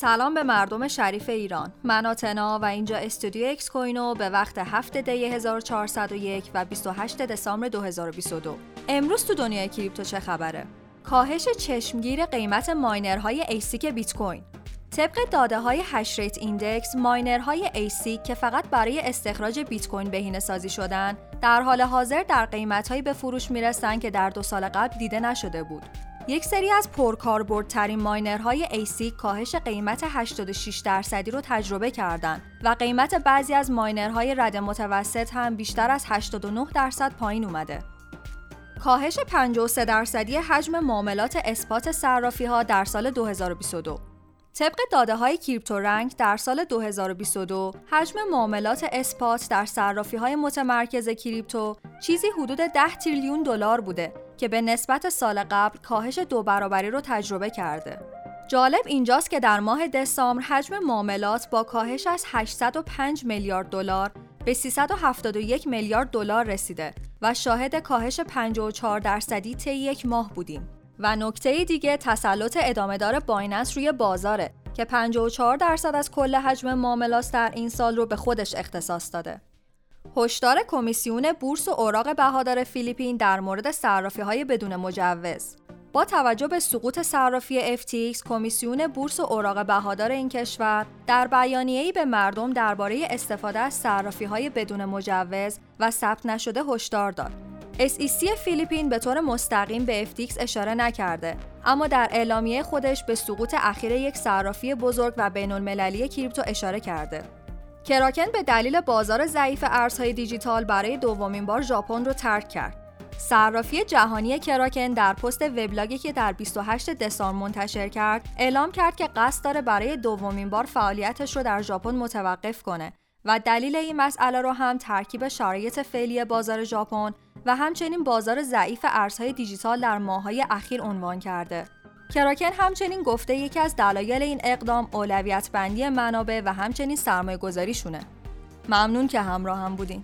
سلام به مردم شریف ایران. من آتنا و اینجا استودیو اکس کوینو به وقت 7 دی 1401 و 28 دسامبر 2022 امروز تو دنیای کریپتو چه خبره؟ کاهش چشمگیر قیمت ماینرهای ASIC بیت کوین طبق داده های Hashrate Index ماینرهای ASIC که فقط برای استخراج بیت کوین بهینه سازی شدن در حال حاضر در قیمتهایی به فروش می‌رسن که در دو سال قبل دیده نشده بود. یک سری از پرکاربردترین ماینرهای ASIC کاهش قیمت 86 درصدی رو تجربه کردند و قیمت بعضی از ماینرهای رده متوسط هم بیشتر از 89 درصد پایین اومده. کاهش 53 درصدی حجم معاملات اثبات صرافی ها در سال 2022 طبق داده های کریپتو رنگ در سال 2022 حجم معاملات اثبات در صرافی های متمرکز کریپتو چیزی حدود 10 تریلیون دلار بوده که به نسبت سال قبل کاهش دو برابری رو تجربه کرده. جالب اینجاست که در ماه دسامبر حجم معاملات با کاهش از 805 میلیارد دلار به 371 میلیارد دلار رسیده و شاهد کاهش 54 درصدی طی یک ماه بودیم. و نکته دیگه تسلط ادامهدار بایننس روی بازاره که 54 درصد از کل حجم معاملات در این سال رو به خودش اختصاص داده. هشدار کمیسیون بورس و اوراق بهادار فیلیپین در مورد صرافی های بدون مجوز با توجه به سقوط صرافی FTX کمیسیون بورس و اوراق بهادار این کشور در بیانیه‌ای به مردم درباره استفاده از صرافی های بدون مجوز و ثبت نشده هشدار داد. SEC فیلیپین به طور مستقیم به FTX اشاره نکرده اما در اعلامیه خودش به سقوط اخیر یک صرافی بزرگ و بین المللی کریپتو اشاره کرده. کراکن به دلیل بازار ضعیف ارزهای دیجیتال برای دومین بار ژاپن رو ترک کرد. صرافی جهانی کراکن در پست وبلاگی که در 28 دسامبر منتشر کرد، اعلام کرد که قصد داره برای دومین بار فعالیتش رو در ژاپن متوقف کنه و دلیل این مسئله رو هم ترکیب شرایط فعلی بازار ژاپن و همچنین بازار ضعیف ارزهای دیجیتال در ماههای اخیر عنوان کرده. کراکن همچنین گفته یکی از دلایل این اقدام اولویت بندی منابع و همچنین سرمایه گذاریشونه. ممنون که همراه هم بودین.